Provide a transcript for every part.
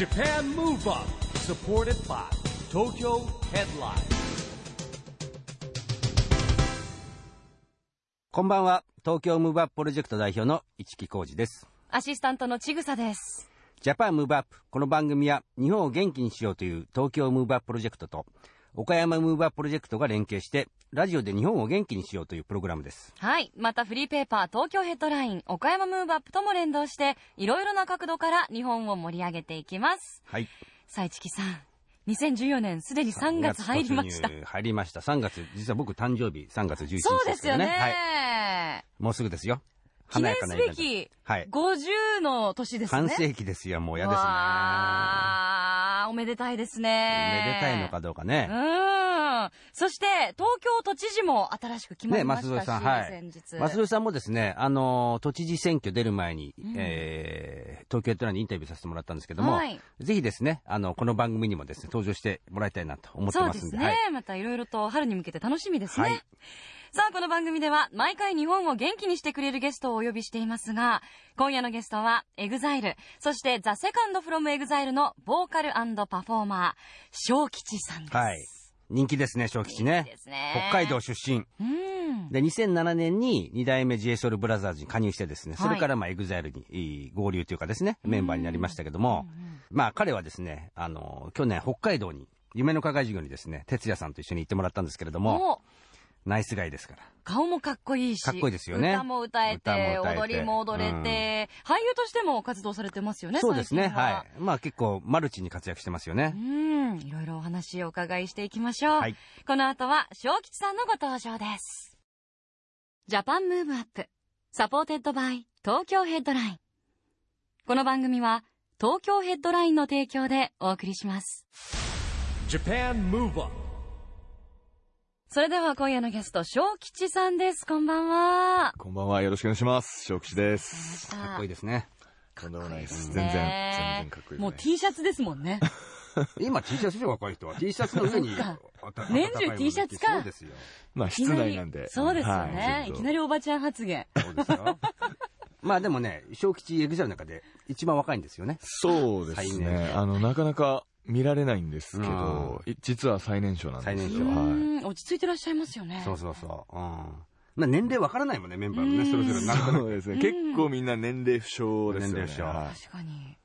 Japan Move Up supported by Tokyo Headline こんばんは。東京ムーブアッププロジェクト代表の一木広治です。アシスタントのちぐさです。ジャパンムーブアップ。この番組は日本を元気にしようという東京ムーブアッププロジェクトと岡山ムーブアッププロジェクトが連携してラジオで日本を元気にしようというプログラムです。はい。またフリーペーパー東京ヘッドライン岡山ムーブアップとも連動して、いろいろな角度から日本を盛り上げていきます。はい。さあ、市木さん。2014年すでに3月入りました。3月突入入りました。3月、実は僕誕生日3月11日そうですよね。はい。もうすぐですよ。記念すべきトはい。50の年ですね。半世紀ですよ、もう嫌ですね。おめでたいですね。めでたいのかどうかね。うん。そして、東京都知事も新しく決まね、りましたし、松戸さん、はい先日。。松戸さんもですね、あのー、都知事選挙出る前に、えー、東京ヘッドラインにインタビューさせてもらったんですけども、はいぜひですね、あの、この番組にもですね、登場してもらいたいなと思ってそうまんで、ですすね。またいろいろと春に向けて楽しみですね。はいさあ、この番組では毎回日本を元気にしてくれるゲストをお呼びしていますが、今夜のゲストは EXILE、そして THE SECOND from EXILE のボーカルパフォーマー、小吉さんです。はい。人気ですね、小吉ね。ね北海道出身。うん。で、2007年に2代目 JSOUL ブラザーズに加入してですね、はいそれからまあ EXILE に合流というかですね、メンバーになりましたけども、まあ彼はですね、あの、去年北海道に、夢の課外授業にですね、 TETSUYAさんと一緒に行ってもらったんですけれども、もナイスガイですから。う、顔もかっこいいし。かっこいいですよね歌も歌えて、歌も歌えて踊りも踊れて、俳優としても活動されてますよね、そうですね、最近はい。まあ結構マルチに活躍してますよねう。ん、いろいろお話をお伺いしていきましょう。はいこの後は、小吉さんのご登場です。 Japan Move Up, supported by Tokyo Headline。この番組は、東京ヘッドラインの提供でお送りします。Japan Move Up それでは今夜のゲスト、小吉さんです。こんばんは。こんばんは。よろしくお願いします。小吉です。かっこいいですね。とんでもないです。ね全然、全然かっこいいです、ね。もう T シャツですもんね。今 T シャツで若い人は。T シャツの上に年中 T シャツかそうですよ。まあ、室内なんで。そうですよはね。い、きなりおばちゃん発言。そうですよ。まあでもね、 SHOKICHI、EXILE の中で一番若いんですよね。そうです最ね。年あの、なかなか見られないんですけど、い実は最年少なんですよ。最年少はうん、落ち着いてらっしゃいますよね。そうそうそう。うん。まあ年齢わからないもんね、メンバーのね、それぞれい。なんとなくそうですね。結構みんな年齢不詳ですよね。年齢不詳はい確かに。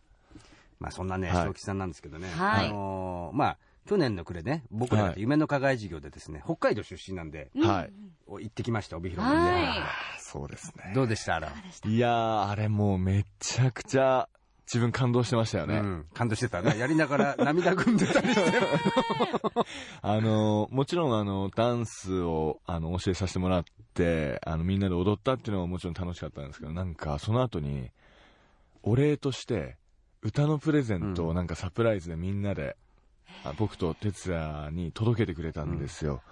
まあそんなね、はい小吉さんなんですけどね。はいあのーまあ、去年の暮れね、僕ら夢の課外授業でですね、北海道出身なんで、はい。行ってきました、帯広にね。はいあそうですね。どうでしたあら。いやー、あれもうめちゃくちゃ自分感動してましたよね。うん。感動してたね。やりながら 涙ぐんでたりして。あの、もちろんあの、ダンスを、あの、教えさせてもらって、あの、みんなで踊ったっていうのはもちろん楽しかったんですけど、なんか、その後に、お礼として、歌のプレゼントをなんかサプライズでみんなで、あ僕と哲也に届けてくれたんですよ。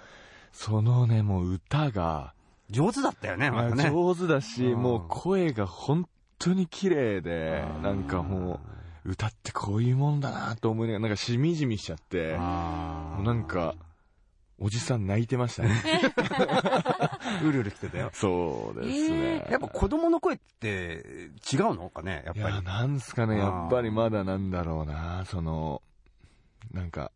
そのね、もう歌が、上手だったよね、またね。上手だし、うんもう声が本当に綺麗で、なんかもう、歌ってこういうもんだなと思いながら、なんかしみじみしちゃって、あもうなんか、おじさん泣いてましたね。ー うるうる来てたよ。そうですね。やっぱ子供の声って違うのかね、やっいや、ぱり。なんすかね、やっぱりまだなんだろうな、その、なんか、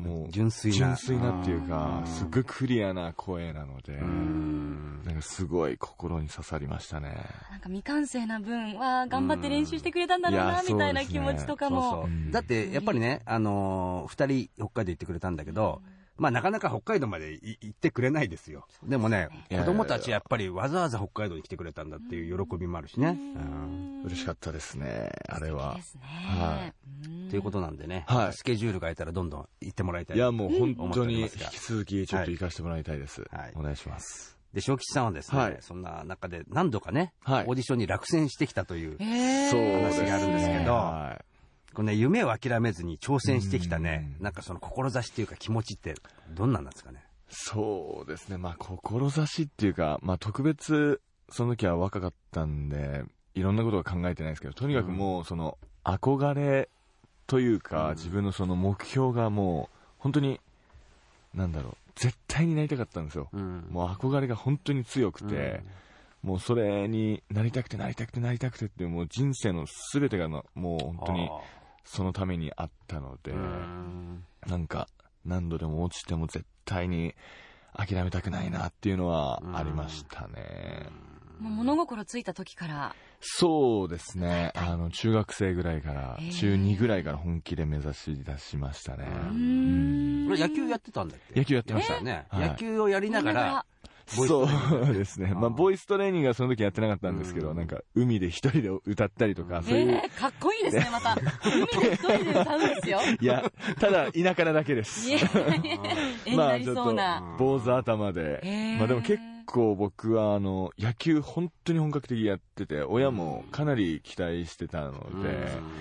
もう、純粋な。純粋なっていうかう、ん。すっごいクリアな声なので、うん。なんかすごい心に刺さりましたね。なんか未完成な分は頑張って練習してくれたんだろうな、やみたいな気持ちとかそうも。そう。うん。だって、やっぱりね、あのー二人北海道行ってくれたんだけど、まあなかなか北海道までい行ってくれないですよ。でもね、子供たちやっぱりわざわざ北海道に来てくれたんだっていう喜びもあるしね。うん嬉しかったですね、あれはで。すね。はということなんでね、はいスケジュールが空いたらどんどん行ってもらいたい。いや、もう本当に引き続きちょっと行かせてもらいたいです。はいお願いします。で、小吉さんはですね、はいそんな中で何度かね、はいオーディションに落選してきたという、話があるんですけどはこのね、夢を諦めずに挑戦してきたね、うん。なんかその志っていうか気持ちってどんなんなんですかね？そうですね。まあ、志っていうか、まあ、特別、その時は若かったんで、いろんなことは考えてないですけど、とにかくもう、その、憧れというか、自分のその目標がもう、本当に、なんだろう、絶対になりたかったんですよ。うん。もう憧れが本当に強くて、もうそれになりたくてなりたくてなりたくてってもう人生の全てがの、もう本当に、そのためにあったので、うんなんか、何度でも落ちても絶対に諦めたくないなっていうのはありましたね。もう物心ついた時から。そうですね。はいあの、中学生ぐらいからへー、中2ぐらいから本気で目指し出しましたね。うんんこれ野球やってたんだっけ？野球やってました。ね、はい野球をやりながら、そうですね。まあ、ボイストレーニングはその時やってなかったんですけど、うんなんか、海で一人で歌ったりとか、そういう、えー、かっこいいですね、また。海で一人で歌うんですよ。いや、ただ、田舎なだけですい。や絵になりそうな。まあ坊主頭で。まあでも結構僕はあの、野球本当に本格的にやってて、親もかなり期待してたので、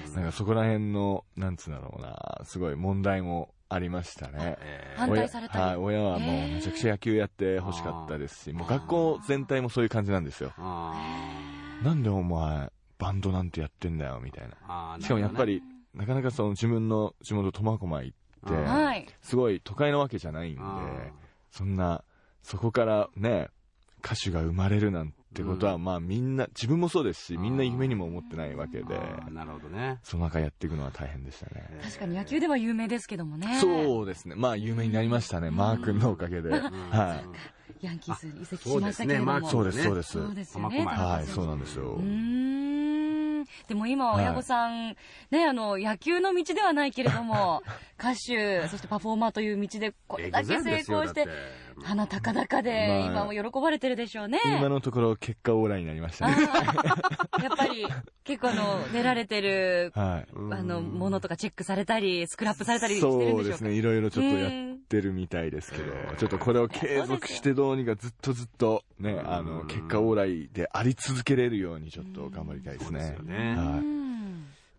うんなんかそこら辺の、なんつうんだろうな、すごい問題もありましたね。えー反対されたり親はい、親はもうめちゃくちゃ野球やって欲しかったですし、もう学校全体もそういう感じなんですよ。あなんでお前、バンドなんてやってんだよ、みたいな。しかもやっぱり、なかなかその自分の地元苫小牧って。すごい都会のわけじゃないんで、あそんな、そこからね、歌手が生まれるなんてことは、うんまあみんな、自分もそうですし、みんな夢にも思ってないわけーで、なるほどね。その中やっていくのは大変でしたね。確かに野球では有名ですけどもね。そうですね。まあ有名になりましたね。マー君のおかげで。はい。ヤンキースに移籍しましたけれども。そうです、そうですねそうです。そうですよね。はい、そうなんですよう。ーん。でも今、はい親御さん、ね、あの、野球の道ではないけれども、歌手、そしてパフォーマーという道で、これだけ成功して、鼻高々で、まあ今も喜ばれてるでしょうね。今のところ結果オーライになりましたね。やっぱり、結構あの、出られてる、はい。あの、ものとかチェックされたり、スクラップされたりしてるんでしょうかそうですね。いろいろちょっとやってるみたいですけど、ちょっとこれを継続してどうにかずっとずっとね、あの、結果オーライであり続けれるようにちょっと頑張りたいですねそうですよ。ね。はうん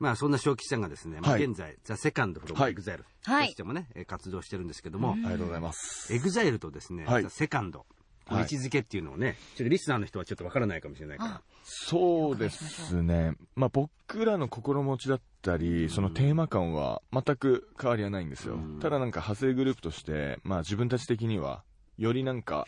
まあそんな SHOKICHIさんがですね、まあはい現在、 THE SECOND from はい EXILE とはいしてもね、えー活動してるんですけども、い。ありがとうございます。 EXILE とですね、はい THE SECONDの位置づけっていうのをね、ちょっとリスナーの人はちょっとわからないかもしれないから。そうですね。まあ僕らの心持ちだったり、そのテーマ感は全く変わりはないんですようん。ただなんか派生グループとして、まあ自分たち的には、よりなんか、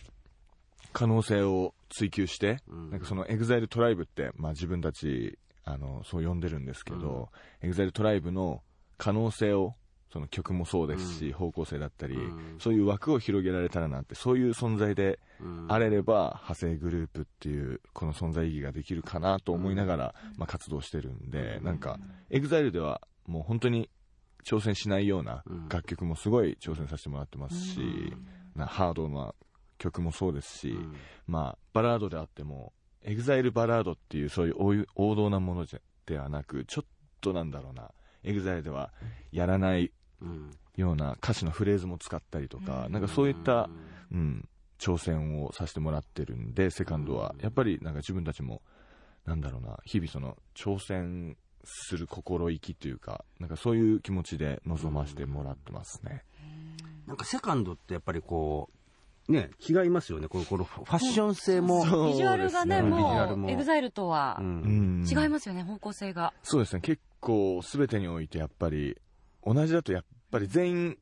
可能性を追求して、うんなんかその EXILE TRIBE って、まあ自分たち、あの、そう呼んでるんですけど、 EXILE TRIBE の可能性を、その曲もそうですし、うん。方向性だったり、うん。そういう枠を広げられたらなって、そういう存在でうん。あれれば派生グループっていうこの存在意義ができるかなと思いながら、まあ、活動してるんで、なんか EXILE ではもう本当に挑戦しないようなうん。楽曲もすごい挑戦させてもらってますし、なハードな曲もそうですし、うん。まあバラードであっても EXILE バラードっていうそういう王王道なものじゃではなくちょっとなんだろうな EXILE ではやらないうんような歌詞のフレーズも使ったりとか、なんかそういった、うん、挑戦をさせてもらってるんで、セカンドは。やっぱりなんか自分たちも、なんだろうな、日々その、挑戦する心意気というか、なんかそういう気持ちで臨ませてもらってますね。なんか SECOND ってやっぱりこう、ね、違いますよね。このこのファッション性も。そうビジュアルがね、そうですねビジュアもう、 EXILE とは。違いますよね、方向性が。そうですね、結構全てにおいてやっぱり、同じだとやっぱり全員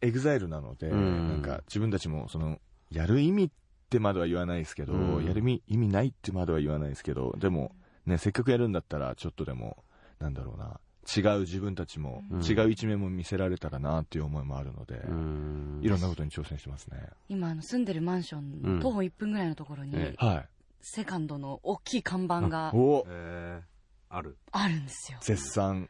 EXILE なので、うんなんか自分たちもその、やる意味ってまでは言わないですけど、うんやる意味意味ないってまでは言わないですけど、でも、ね、せっかくやるんだったら、ちょっとでも、なんだろうな、違う自分たちも、うん違う一面も見せられたらなっていう思いもあるので、うんいろんなことに挑戦してますね。今、あの、住んでるマンショうんン、徒歩1分ぐらいのところに、えはい。 SECOND の大きい看板がおえーある。あるんですよ。絶賛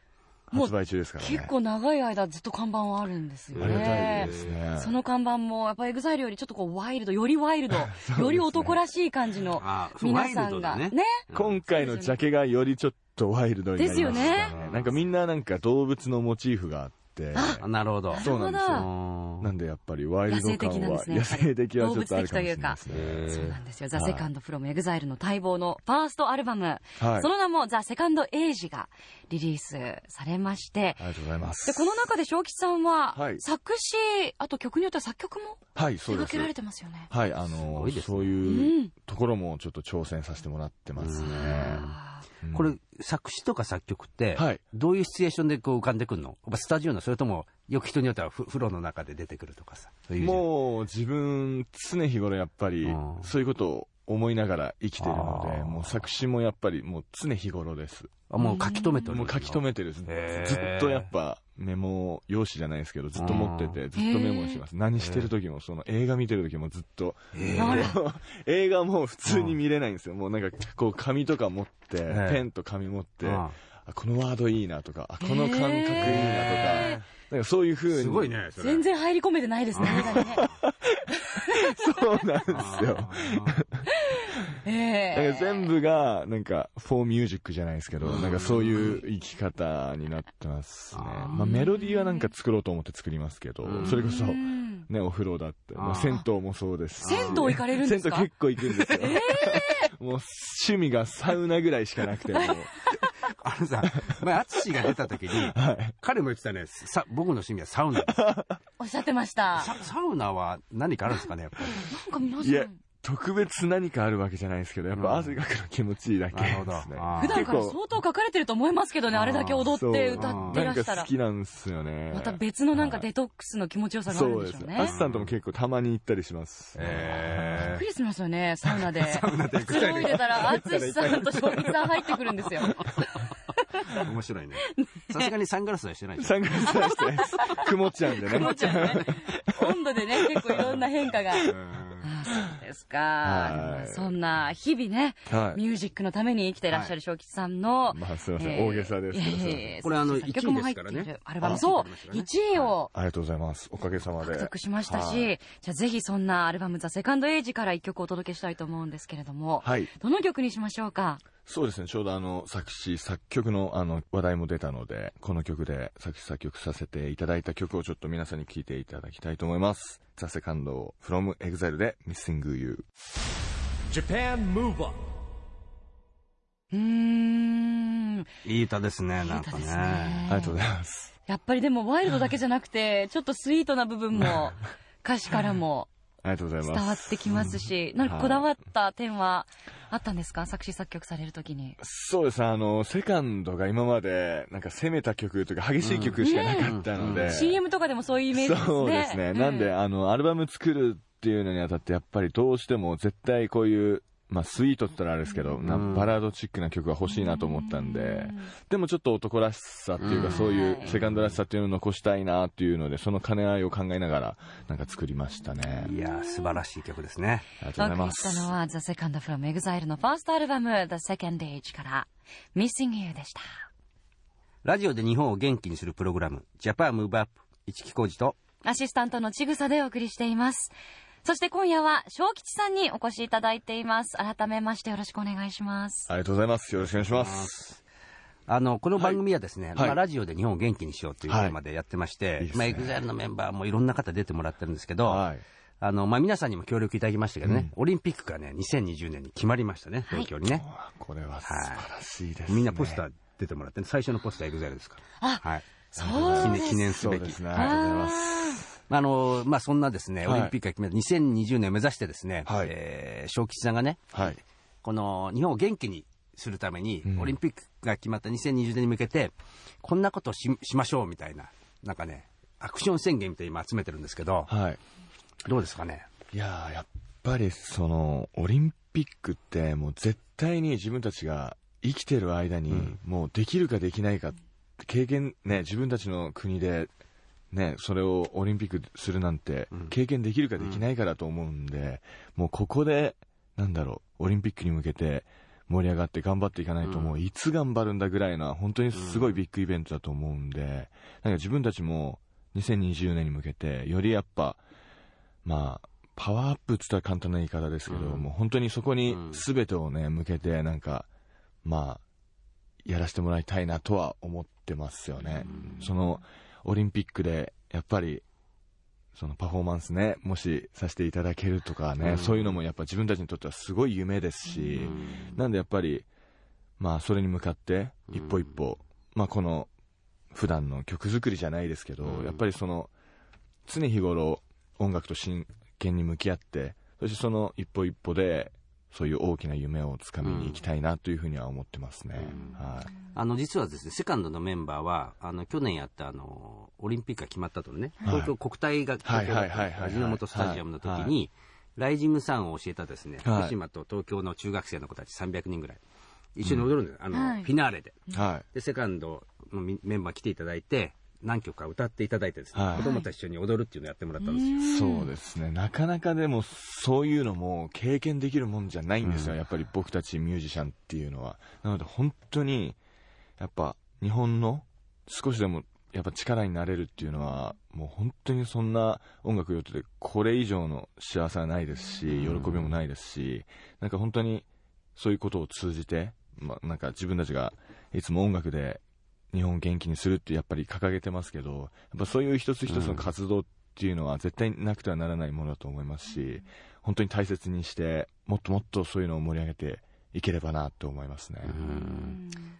発売中ですからね。結構長い間ずっと看板はあるんですよありがたいねで。すね。その看板も、やっぱ EXILE よりちょっとこう、ワイルド、よりワイルド、より男らしい感じの皆さんが、ねね。今回のジャケがよりちょっとワイルドになりましたね。ですよねなんかみんななんか動物のモチーフがあって、あなるほど。そうなんですよ。あなんでやっぱりワイルド感は、野生的なんですね野生的はちょっとあるかもしれないです動物ね。えそうなんですよ。ザ・はいセカンド・フロム・エグザイルの待望のファーストアルバム、はいその名も THE SECOND AGE がリリースされまして、ありがとうございます。で、この中で SHOKICHIさんは、はい作詞、あと曲によっては作曲もはい、そうです手掛け。られてますよね。はい、あすのねそうう。いうんところもちょっと挑戦させてもらってますね。あうんこれ、作詞とか作曲って、はい。どういうシチュエーションでこう浮かんでくるの？やっぱスタジオの、それとも、よく人によってはふ風呂の中で出てくるとかさ。そういうもう自分、常日頃やっぱりうん、そういうことを思いながら生きているので、もう作詞もやっぱりもう常日頃です。あもう書き留めてるもう書き留めてるずへー。ずっとやっぱメモ用紙じゃないですけどずっと持っててずっとメモしてます。何してる時もその映画見てる時もずっと映画も普通に見れないんですよ。もうなんかこう紙とか持ってええペンと紙持ってこのワードいいなとかあこの感覚いいなとかへなんかそういう風にすごいね全然入り込めてないですね。そうなんですよええなんか全部がなんかフォーミュージックじゃないですけどなんかそういう生き方になってますねまあメロディーはなんか作ろうと思って作りますけどうんそれこそうんね、お風呂だって、まあ、銭湯もそうですし。銭湯行かれるんですか？銭湯結構行くんですよ。もう趣味がサウナぐらいしかなくて、もう。あのさ、前、淳が出た時に、彼も言ってたね、さ、僕の趣味はサウナです。おっしゃってました。ササウナは何かあるんですかね、やっぱり。なんか皆いやさん、特別何かあるわけじゃないですけど、やっぱ汗かくの気持ちいいだけですね。なるほどあー 普段から相当書かれてると思いますけどね、あれだけ踊って歌ってらっしゃらなんか好。きなんですよね。また別のなんかはいデトックスの気持ちよさがあるんでしょうね。アスさんとも結構たまに行ったりします。びっえくりしますよね、サウナで。サウナでくつろいでたら、淳さんと正吉さん入ってくるんですよ。ー、面白いね。さすがにサングラスはしてないサングラスはしてないです。曇っちゃうんでね。曇っちゃうね。温度でね、結構いろんな変化が。ですか。はいそんな日々ね、はいミュージックのために生きていらっしゃる正吉さんの、まあすいません、えー大げさですけど。えーこれあの作曲も入ってい1位ですからねるアルバム、あそう、1 1位をありがとうございます。おかげさまで。獲得しましたし、はいじゃあぜひそんなアルバム、ザ・セカンド・エイジから一曲お届けしたいと思うんですけれども、はい。どの曲にしましょうか？そうですね、ちょうどあの、作詞、作曲のあの、話題も出たので、この曲で作詞作曲させていただいた曲をちょっと皆さんに聴いていただきたいと思います。ザ・セカンド from EXILE で Missing You。Japan Move Up うーん。いい歌ですね、なんかいい歌ですね。ねありがとうございます。やっぱりでもワイルドだけじゃなくて、ちょっとスイートな部分も 歌詞からもありがとうございます。伝わってきますし、なんかこだわった点はあったんですか？作詞作曲されるときに。そうです、あの、セカンドが今まで、なんか攻めた曲というか激しい曲しかなかったので、CM とかでもそういうイメージですね。そうですね。なんで、うあの、アルバム作るっていうのにあたって、やっぱりどうしても絶対こういう、まあ、スイートって言ったらあれですけど、なバラードチックな曲が欲しいなと思ったんで、でもちょっと男らしさっていうか、うんそういうはいセカンドらしさっていうのを残したいなっていうので、その兼ね合いを考えながら、なんか作りましたね。いやー、素晴らしい曲ですね。ありがとうございまお送りしたす。のは The Second from EXILE のファーストアルバム The Second Age から Missing You でした。ラジオで日本を元気にするプログラム、ジャパンムーブアップ、市木浩二と、アシスタントのちぐさでお送りしています。そして今夜は小吉さんにお越しいただいています。改めましてよろしくお願いします。ありがとうございます。よろしくお願いします。あの、この番組はですね、はいまあ、ラジオで日本を元気にしようというテーマでやってまして、いいですねまあ、 EXILE のメンバーもいろんな方出てもらってるんですけど、はい。あの、まあ、皆さんにも協力いただきましたけどね、うんオリンピックがね、2020年に決まりましたね、東京にね。あこれは素晴らしいです、ねみんなポスター出てもらって、最初のポスター EXILE ですか？ら。あはい。そうです記念記念すべき。そうですね。ありがとうございます。あの、まあ、そんなですね、はいオリンピックが決めた2020年を目指してですね、はいえー小吉さんがね、はい。この日本を元気にするために、うんオリンピックが決まった2020年に向けて、こんなことをししましょうみたいな、なんかね、アクション宣言みたいに今集めてるんですけど、はい。どうですかね？いやーやっぱりそのオリンピックってもう絶対に自分たちが生きてる間にうんもうできるかできないか経験ね自分たちの国でねそれをオリンピックするなんてうん。経験できるかできないかだと思うんで、もうここでなんだろうオリンピックに向けて盛り上がって頑張っていかないと、うん。もういつ頑張るんだぐらいな本当にすごいビッグイベントだと思うんで、なんか自分たちも2020年に向けてよりやっぱまあパワーアップって言ったら簡単な言い方ですけど、うん。もう本当にそこにうん。全てをね向けてなんかまあやらせてもらいたいなとは思ってますよね、そのオリンピックでやっぱりそのパフォーマンスねもしさせていただけるとかね、うん。そういうのもやっぱ自分たちにとってはすごい夢ですし、なんでやっぱりまあそれに向かって一歩一歩、まあこの普段の曲作りじゃないですけど、うん。やっぱりその常日頃音楽と真剣に向き合ってそしてその一歩一歩でそういう大きな夢をつかみに行きたいなというふうには思ってますね、うん。はい。あの、実はですね、セカンドのメンバーは、あの、去年やった、あの、オリンピックが決まったとね、はい。東京国体が、はいはいはいはいはい味の素スタジアムの時に、ライジングサンを教えたですね、はい。福島と東京の中学生の子たち300人ぐらい、一緒に踊るんです、あの、はいフィナーレで。はい。で、セカンドのみメンバー来ていただいて、何曲か歌っていただいてですね、はい子供たち一緒に踊るっていうのをやってもらったんですよ。そうですね。なかなかでも、そういうのも経験できるもんじゃないんですよ。うんやっぱり僕たちミュージシャンっていうのは。なので本当に、やっぱ日本の少しでもやっぱ力になれるっていうのは、もう本当にそんな音楽用途でこれ以上の幸せはないですし、喜びもないですし、なんか本当にそういうことを通じて、まあなんか自分たちがいつも音楽で日本を元気にするってやっぱり掲げてますけど、やっぱそういう一つ一つの活動っていうのは絶対なくてはならないものだと思いますし、本当に大切にして、もっともっとそういうのを盛り上げていければなと思いますね。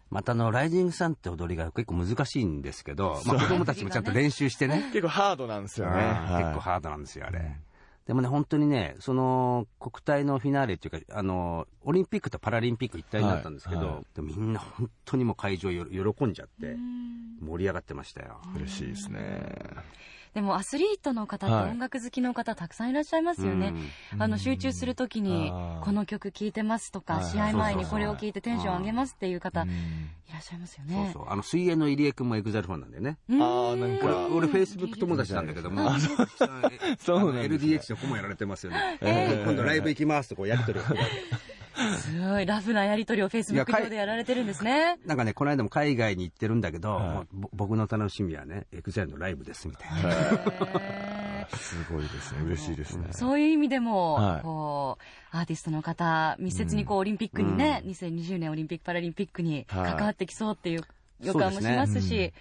またあの、ライジングサンって踊りが結構難しいんですけど、まあ子供たちもちゃんと練習してね、結構ハードなんですよね。うん。結構ハードなんですよ、あれ。でもね、本当にね、その国体のフィナーレっていうか、あの、オリンピックとパラリンピック一体になったんですけど、はいはいみんな本当にもう会場よ喜んじゃって、盛り上がってましたよ。嬉しいですね。でもアスリートの方音楽好きの方たくさんいらっしゃいますよね。あの集中するときにこの曲聴いてますとか、試合前にこれを聴いてテンション上げますっていう方いうん。らっしゃいますよそうね。そう。あの、水泳の入江君もエグザイルファンなんだよね。うん。あーなんか。俺、俺、フェイスブック友達なんだけども、そう。なんですね。LDH の顧問やられてますよね。えー。今度ライブ行きますとこうやりとりすごいラフなやりとりをフェイスブック上でやられてるんですね。なんかね、この間も海外に行ってるんだけど、はい。僕の楽しみはね、エグザイルのライブですみたいな。すごいですね。嬉しいですね。そういう意味でも、はい。こう、アーティストの方、密接にこう、オリンピックにね、2020年オリンピック・パラリンピックに関わってきそうっていう予感もしますし、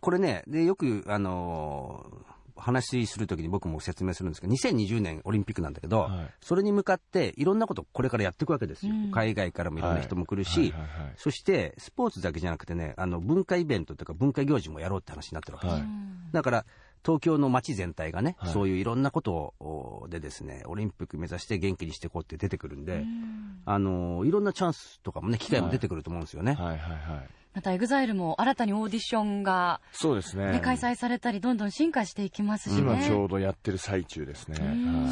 これね、で、よく、あのー話するときに僕も説明するんですけど、2020年オリンピックなんだけど、はい。それに向かっていろんなことをこれからやっていくわけですよ。うん。海外からもいろんな人も来るし、そしてスポーツだけじゃなくてね、あの文化イベントとか文化行事もやろうって話になってるわけです。よ。はい。だから、東京の街全体がね、はい。そういういろんなことをおでですね、オリンピック目指して元気にしていこうって出てくるんで、あのいろんなチャンスとかもね、機会も出てくると思うんですよね。はい。はい。はい。またエグザイルも新たにオーディションが、そうですね。ね開催されたり、どんどん進化していきますしね。今ちょうどやってる最中ですね。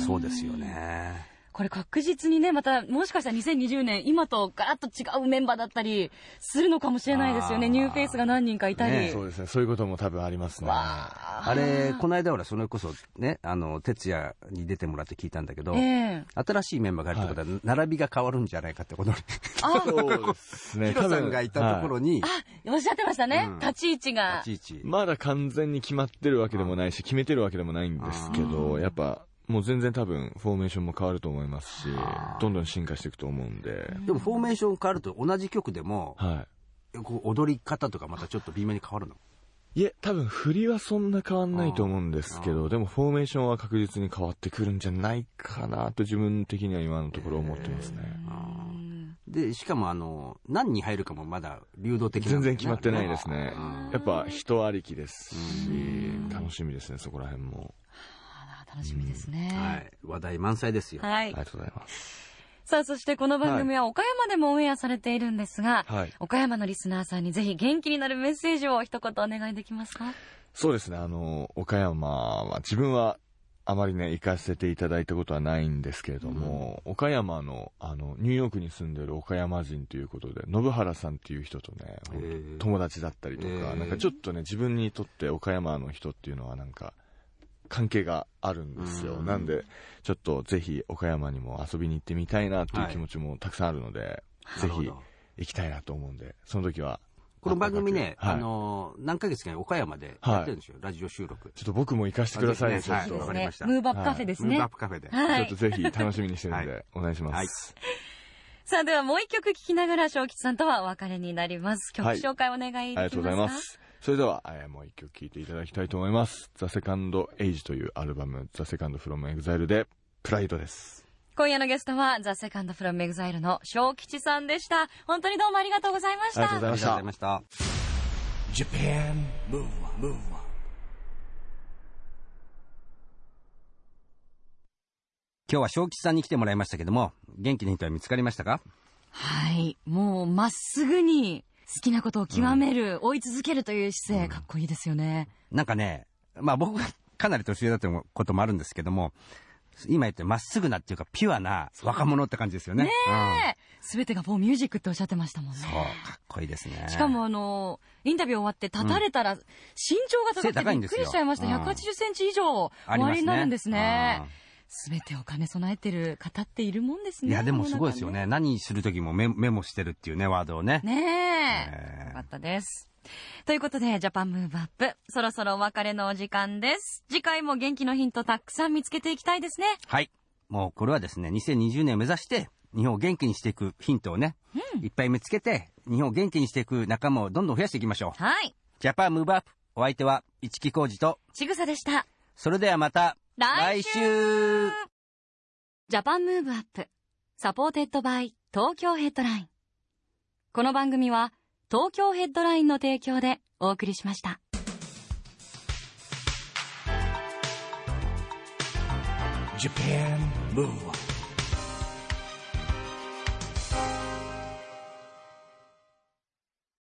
そうですよね。これ確実にね、また、もしかしたら2020年、今とガラッと違うメンバーだったりするのかもしれないですよね。あーニューフェイスが何人かいたり。ねそうですね。そういうことも多分ありますね。あれ、この間ほら、それこそね、あの、哲也に出てもらって聞いたんだけど、ええ新しいメンバーが入るってことは、並びが変わるんじゃないかってことに。あ、そうですね。ヒロさんがいたところに。に、おっしゃってましたね。うん立ち位置が。いちいち。まだ完全に決まってるわけでもないし、決めてるわけでもないんですけど、やっぱ、もう全然多分、フォーメーションも変わると思いますし、どんどん進化していくと思うんで、でもフォーメーション変わると同じ曲でも、はい。こう踊り方とかまたちょっと微妙に変わるの？いえ、多分振りはそんな変わんないと思うんですけど、でもフォーメーションは確実に変わってくるんじゃないかなと自分的には今のところ思ってますね。で、しかもあの、何に入るかもまだ流動的ね全然決まってないですねうん。やっぱ人ありきですし、楽しみですね、そこら辺も。あ楽しみですね。はい。話題満載ですよ。はいあり。がとうございます。さあ、そしてこの番組は岡山でもオンエアされているんですが、はい岡山のリスナーさんにぜひ元気になるメッセージを一言お願いできますか？そうですね、あの、岡山は、自分はあまりね、行かせていただいたことはないんですけれども、岡山の、あの、ニューヨークに住んでる岡山人ということで、信原さんっていう人とね、友達だったりとか、へーなんかちょっとね、自分にとって岡山の人っていうのはなんか、関係があるんですよ。うんなんで、ちょっとぜひ岡山にも遊びに行ってみたいなっていう気持ちもたくさんあるので、ぜひなるほど行きたいなと思うんで、その時は。この番組ね、はいあの、何ヶ月かに岡山でやってるんですよ、ラジオ収録。ちょっと僕も行かせてくださいちょっとわかりましたムーブアップカフェですね。ムーブアップカフェで。はいちょっと。ぜひ楽しみにしてるんで、はいお願いします。はいさあ、ではもう一曲聴きながら、正吉さんとはお別れになります。曲はい紹介お願いできますか、ありがとうございます。それでは、えーもう一曲聴いていただきたいと思います。 THE II AGE というアルバム、 THE SECOND from EXILE で、 PRIDE です。今夜のゲストは、 THE SECOND from EXILE の SHOKICHI さんでした。本当にどうもありがとうございました。ありがとうございました.今日は SHOKICHI さんに来てもらいましたけども、元気な人は見つかりましたかはい。もう、まっすぐに好きなことを極める、追い続けるという姿勢、かっこいいですよね。なんかね、まあ僕がかなり年上だということもあるんですけども、今言ってまっすぐなっていうか、ピュアな若者って感じですよね。ねえ。すべてがフォーミュージックっておっしゃってましたもんね。そう、かっこいいですね。しかもあの、インタビュー終わって立たれたら、身長が高背くてびっくりしちゃいました。うん180センチ以上、終わりになるんですねうん。すべてお金備えてる方っているもんですね。いや、でもすごいですよね。何するときもメメモしてるっていうね、ワードをね。ねえ。えよかったです。ということで、ジャパンムーブアップ、そろそろお別れのお時間です。次回も元気のヒントたくさん見つけていきたいですね。はい。もうこれはですね、2020年を目指して、日本を元気にしていくヒントをね、いっぱい見つけて、日本を元気にしていく仲間をどんどん増やしていきましょう。はい。ジャパンムーブアップ。お相手は、一木広治と、ちぐさでした。それではまた、来週 Japan Move Up、supported by 東京ヘッドライン。この番組は、東京ヘッドラインの提供でお送りしました。Japan Move Up